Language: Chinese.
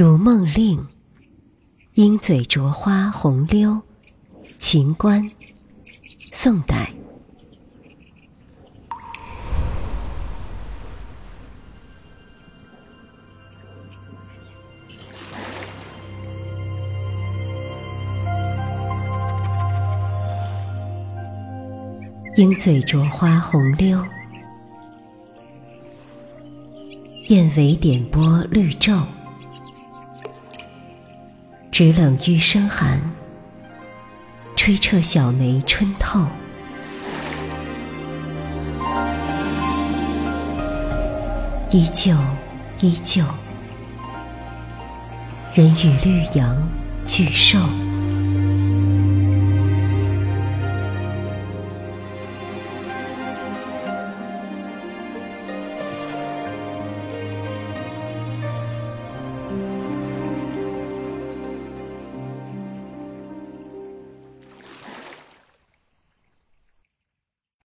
如梦令，鹰嘴啄花红溜，秦观，宋代。鹰嘴啄花红溜，燕尾点拨绿昼。只冷玉声寒，吹彻小梅春透。依旧，依旧，人与绿杨俱瘦。